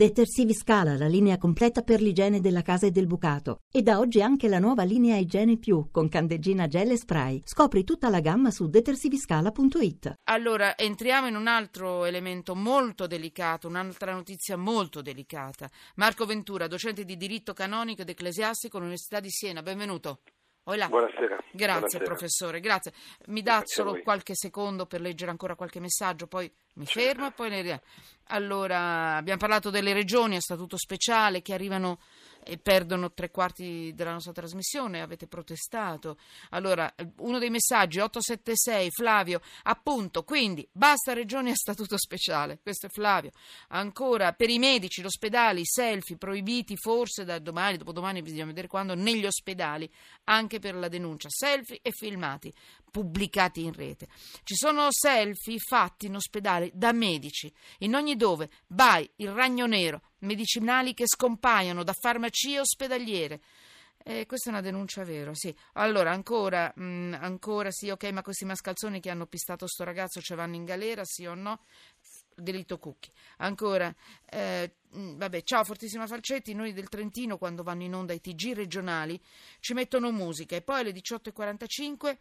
Detersivi Scala, la linea completa per l'igiene della casa e del bucato. E da oggi anche la nuova linea Igiene Più con candeggina gel e spray. Scopri tutta la gamma su detersiviscala.it. Allora, entriamo in un altro elemento molto delicato, un'altra notizia molto delicata. Marco Ventura, docente di diritto canonico ed ecclesiastico all'Università di Siena. Benvenuto. Buonasera. Grazie Buonasera. professore, grazie. Mi dà solo qualche secondo per leggere ancora qualche messaggio, poi mi fermo e poi ne... Allora, abbiamo parlato delle regioni a statuto speciale che arrivano e perdono tre quarti della nostra trasmissione, avete protestato. Allora, uno dei messaggi 876 Flavio, appunto, quindi basta regioni a statuto speciale. Questo è Flavio. Ancora per i medici, gli ospedali, selfie proibiti forse da domani, dopodomani bisogna vedere quando negli ospedali, anche per la denuncia, selfie e filmati pubblicati in rete. Ci sono selfie fatti in ospedale da medici, in ogni dove, bai, il ragno nero, medicinali che scompaiono da farmacie ospedaliere. Eh, questa è una denuncia vera, sì. Allora, ancora, mh, ancora sì, ok, ma questi mascalzoni che hanno pistato sto ragazzo ci vanno in galera, sì o no? Delitto Cucchi. Ancora, eh, mh, vabbè, ciao Fortissima Falcetti, noi del Trentino quando vanno in onda i TG regionali ci mettono musica e poi alle 18.45 eh,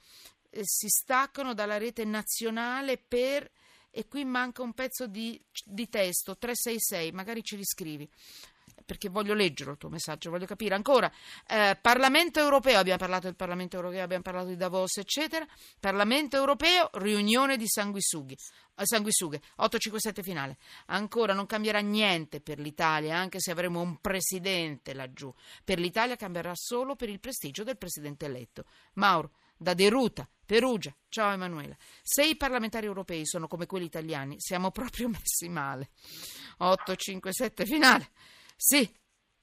si staccano dalla rete nazionale per... E qui manca un pezzo di, di testo, 366, magari ci riscrivi perché voglio leggerlo il tuo messaggio, voglio capire. Ancora, eh, Parlamento europeo, abbiamo parlato del Parlamento europeo, abbiamo parlato di Davos, eccetera. Parlamento europeo, riunione di sanguisughi. eh, sanguisughe, 857 finale. Ancora non cambierà niente per l'Italia, anche se avremo un presidente laggiù. Per l'Italia cambierà solo per il prestigio del presidente eletto. Mauro, da Deruta, Perugia. Ciao Emanuela. Se i parlamentari europei sono come quelli italiani, siamo proprio messi male. 857 finale. Sì,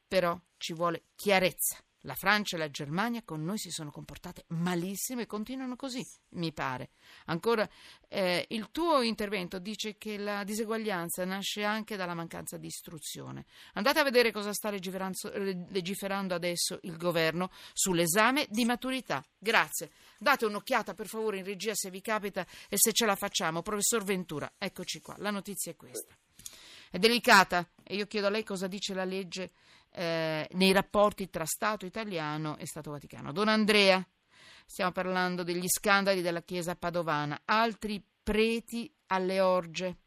però ci vuole chiarezza. La Francia e la Germania con noi si sono comportate malissimo e continuano così, mi pare. Ancora, eh, il tuo intervento dice che la diseguaglianza nasce anche dalla mancanza di istruzione. Andate a vedere cosa sta legiferando, adesso il governo sull'esame di maturità. Grazie. Date un'occhiata per favore in regia se vi capita e se ce la facciamo. Professor Ventura, eccoci qua. La notizia è questa. È delicata e io chiedo a lei cosa dice la legge eh, nei rapporti tra Stato italiano e Stato Vaticano. Don Andrea, stiamo parlando degli scandali della Chiesa padovana, altri preti alle orge.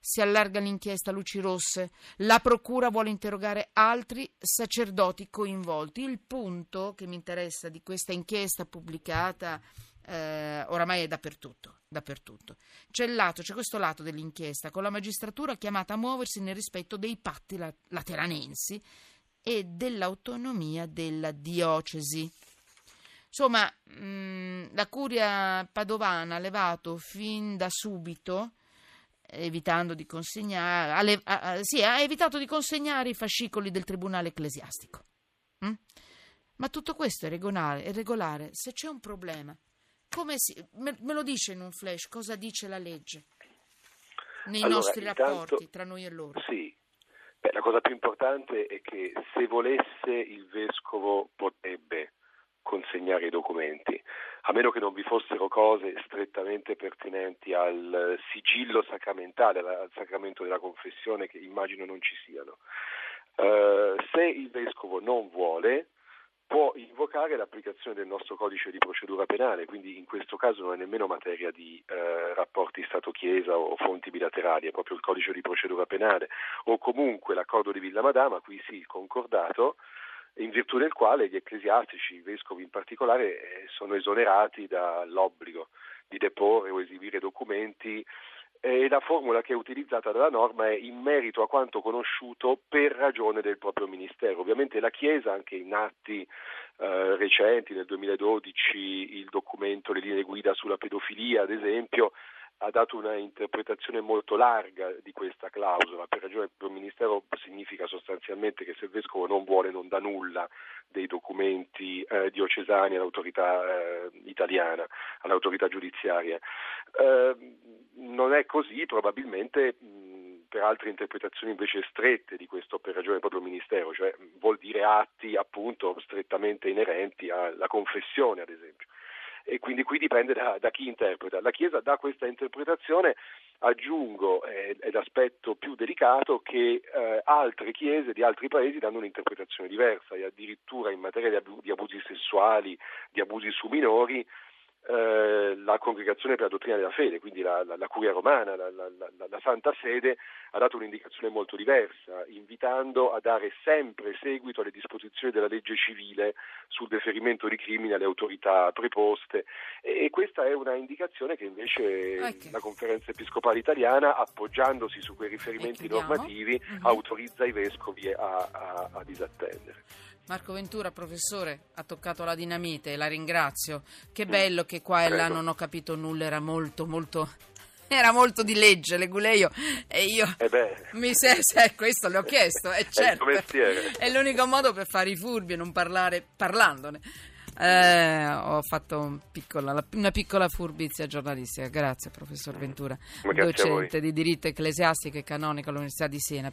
Si allarga l'inchiesta a luci rosse, la procura vuole interrogare altri sacerdoti coinvolti. Il punto che mi interessa di questa inchiesta pubblicata eh, oramai è dappertutto, dappertutto. C'è, lato, c'è questo lato dell'inchiesta con la magistratura chiamata a muoversi nel rispetto dei patti la- lateranensi e dell'autonomia della diocesi. Insomma, mh, la curia padovana ha levato fin da subito, evitando di consegnare, sì, ha evitato di consegnare i fascicoli del tribunale ecclesiastico. Mm? Ma tutto questo è regolare, è regolare. Se c'è un problema, come si, me, me lo dice in un flash cosa dice la legge nei Allora, nostri intanto- rapporti tra noi e loro? Sì. Beh, la cosa più importante è che se volesse il vescovo potrebbe consegnare i documenti, a meno che non vi fossero cose strettamente pertinenti al sigillo sacramentale, al sacramento della confessione, che immagino non ci siano. Eh, se il vescovo non vuole, può invocare l'applicazione del nostro codice di procedura penale, quindi in questo caso non è nemmeno materia di eh, rapporti Stato-Chiesa o fonti bilaterali, è proprio il codice di procedura penale, o comunque l'accordo di Villa Madama, qui sì il concordato, in virtù del quale gli ecclesiastici, i vescovi in particolare, eh, sono esonerati dall'obbligo di deporre o esibire documenti e la formula che è utilizzata dalla norma è in merito a quanto conosciuto per ragione del proprio ministero. Ovviamente la Chiesa, anche in atti eh, recenti, nel 2012 il documento Le linee guida sulla pedofilia, ad esempio, ha dato una interpretazione molto larga di questa clausola. Per ragione del proprio ministero significa sostanzialmente che se il vescovo non vuole non dà nulla dei documenti eh, diocesani all'autorità eh, italiana, all'autorità giudiziaria. Eh, non è così, probabilmente per altre interpretazioni invece strette di questo per ragione del proprio ministero, cioè vuol dire atti appunto strettamente inerenti alla confessione, ad esempio. E quindi qui dipende da, da chi interpreta. La Chiesa dà questa interpretazione, aggiungo, eh, è l'aspetto più delicato, che eh, altre chiese di altri paesi danno un'interpretazione diversa e addirittura in materia di abusi sessuali, di abusi su minori, eh, la Congregazione per la Dottrina della Fede, quindi la, la, la Curia Romana, la, la, Santa Sede, ha dato un'indicazione molto diversa, invitando a dare sempre seguito alle disposizioni della legge civile sul deferimento di crimini alle autorità preposte e, e questa è una indicazione che invece okay. la Conferenza Episcopale Italiana, appoggiandosi su quei riferimenti normativi, uh-huh. autorizza i vescovi a, a, a disattendere. Marco Ventura, professore, ha toccato la dinamite, la ringrazio. Che mm. bello che qua e là non ho capito nulla, era molto, molto era molto di legge Leguleio e io eh mi se, se, questo le ho chiesto è certo. è, è l'unico modo per fare i furbi e non parlare parlandone. Eh, ho fatto un piccola, una piccola furbizia giornalistica. Grazie professor Ventura Grazie docente di diritto ecclesiastico e canonico all'Università di Siena